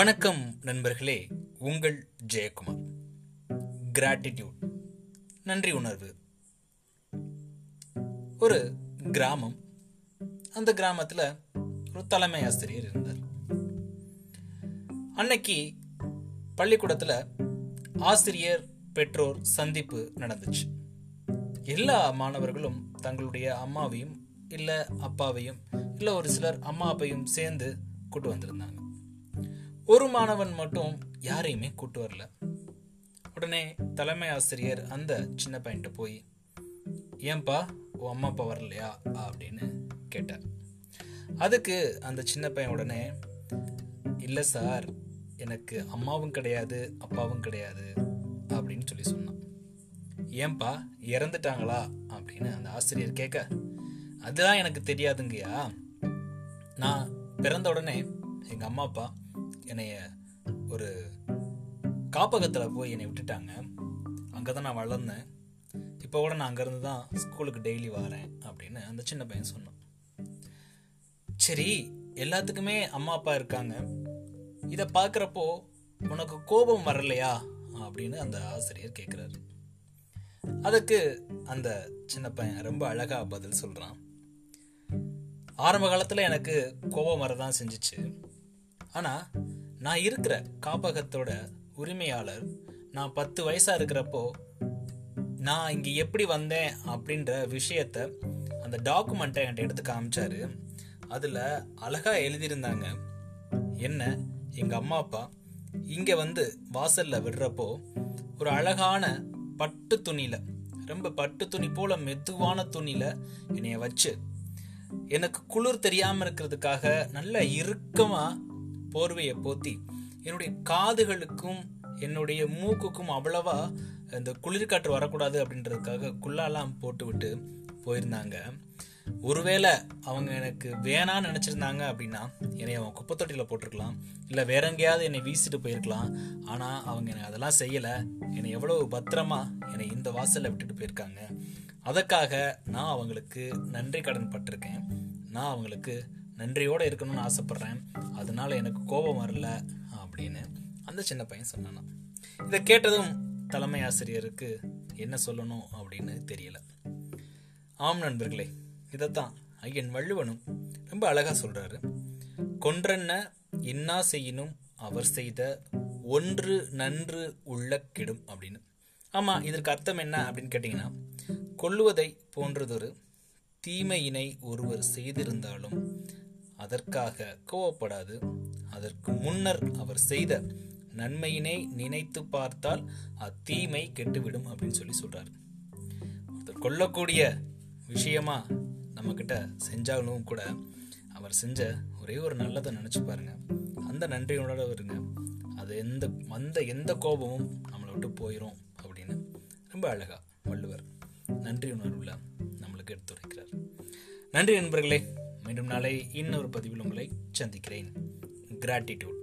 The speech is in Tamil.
வணக்கம் நண்பர்களே உங்கள் ஜெயக்குமார். கிராட்டிடியூட் நன்றி உணர்வு. ஒரு கிராமம். அந்த கிராமத்தில் ஒரு தலைமை ஆசிரியர் இருந்தார். அன்னைக்கு பள்ளிக்கூடத்தில் ஆசிரியர் பெற்றோர் சந்திப்பு நடந்துச்சு. எல்லா மாணவர்களும் தங்களுடைய அம்மாவையும் இல்லை அப்பாவையும் இல்லை ஒரு சிலர் அம்மா அப்பையும் சேர்ந்து கூட்டு வந்திருந்தாங்க. ஒரு மாணவன் மட்டும் யாரையுமே கூட்டு வரல. உடனே தலைமை ஆசிரியர் அந்த சின்ன பையன்கிட்ட போய் ஏன்பா உன் அம்மா அப்பா வரலையா? அப்படின்னு கேட்டார். அதுக்கு அந்த சின்ன பையன் உடனே இல்லை சார் எனக்கு அம்மாவும் கிடையாது அப்பாவும் கிடையாது அப்படின்னு சொல்லி சொன்னான். ஏன்பா இறந்துட்டாங்களா? அப்படின்னு அந்த ஆசிரியர் கேட்க அதுதான் எனக்கு தெரியாதுங்கய்யா. நான் பிறந்த உடனே எங்கள் அம்மா அப்பா என்னைய ஒரு காப்பகத்தில் போய் என்னை விட்டுட்டாங்க. அங்கே தான் நான் வளர்ந்தேன். இப்போ கூட நான் அங்கேருந்து தான் ஸ்கூலுக்கு டெய்லி வரேன் அப்படின்னு அந்த சின்ன பையன் சொன்னான். சரி எல்லாத்துக்குமே அம்மா அப்பா இருக்காங்க. இதை பார்க்குறப்போ உனக்கு கோபம் வரலையா? அப்படின்னு அந்த ஆசிரியர் கேட்குறாரு அதுக்கு அந்த சின்ன பையன் ரொம்ப அழகா பதில் சொல்கிறான் ஆரம்ப காலத்தில் எனக்கு கோபம் வரதான் செஞ்சுச்சு. ஆனால் நான் இருக்கிற காப்பகத்தோட உரிமையாளர் நான் பத்து வயசா இருக்கிறப்போ நான் இங்கே எப்படி வந்தேன் அப்படின்ற விஷயத்த அந்த டாக்குமெண்ட்டை என்கிட்ட எடுத்து காமிச்சாரு. அதில் அழகாக எழுதியிருந்தாங்க. என்ன? எங்கள் அம்மா அப்பா இங்கே வந்து வாசலில் விடுறப்போ ஒரு அழகான பட்டு துணியில் ரொம்ப பட்டு துணி போல மெதுவான துணியில் என்னைய வச்சு எனக்கு குளிர் தெரியாமல் இருக்கிறதுக்காக நல்ல இறுக்கமாக போர்வையை போத்தி என்னுடைய காதுகளுக்கும் என்னுடைய மூக்குக்கும் அவ்வளவா இந்த குளிர்காற்று வரக்கூடாது அப்படின்றதுக்காக குள்ளாலாம் போட்டு விட்டு போயிருந்தாங்க. ஒருவேளை அவங்க எனக்கு வேணான்னு நினச்சிருந்தாங்க அப்படின்னா என்னை அவன் குப்பை தொட்டியில் போட்டிருக்கலாம். இல்லை வேற எங்கேயாவது என்னை வீசிட்டு போயிருக்கலாம். ஆனால் அவங்க எனக்கு அதெல்லாம் செய்யலை. என்னை எவ்வளோ பத்திரமா என்னை இந்த வாசலில் விட்டுட்டு போயிருக்காங்க. அதற்காக நான் அவங்களுக்கு நன்றி கடன் பட்டிருக்கேன். நான் அவங்களுக்கு நன்றியோடு இருக்கணும்னு ஆசைப்பட்றேன். அதனால எனக்கு கோபம் வரல அப்படின்னு அந்த சின்ன பையன் சொன்னானா இதை கேட்டதும் தலைமை ஆசிரியருக்கு என்ன சொல்லணும் அப்படின்னு தெரியல. ஆம் நண்பர்களே இதைத்தான் ஐயன் வள்ளுவனும் ரொம்ப அழகா சொல்றாரு. கொன்றென்ன இன்னா செய்யினும் அவர் செய்த ஒன்று நன்று உள்ள கெடும் அப்படின்னு. ஆமாம் இதற்கு அர்த்தம் என்ன அப்படின்னு கேட்டீங்கன்னா கொல்லுவதை போன்றதொரு தீமையினை ஒருவர் செய்திருந்தாலும் அதற்காக கோவப்படாது. அதற்கு முன்னர் அவர் செய்த நன்மையினை நினைத்து பார்த்தால் அத்தீமை கெட்டுவிடும் அப்படின்னு சொல்லி சொல்றார். ஒருத்தர் கொல்லக்கூடிய விஷயமா நம்ம கிட்ட செஞ்சாலும் கூட அவர் செஞ்ச ஒரே ஒரு நல்லதை நினைச்சு பாருங்க. அந்த நன்றியோட இருங்க. அது எந்த அந்த எந்த கோபமும் நம்மளை விட்டு போயிடும் அப்படின்னு ரொம்ப அழகா வள்ளுவர் நன்றி உணர்வுல நம்மளுக்கு எடுத்துரைக்கிறார். நன்றி நண்பர்களே. மீண்டும் நாளை இன்னொரு பதிவில் உங்களை சந்திக்கிறேன். கிராட்டிடியூட்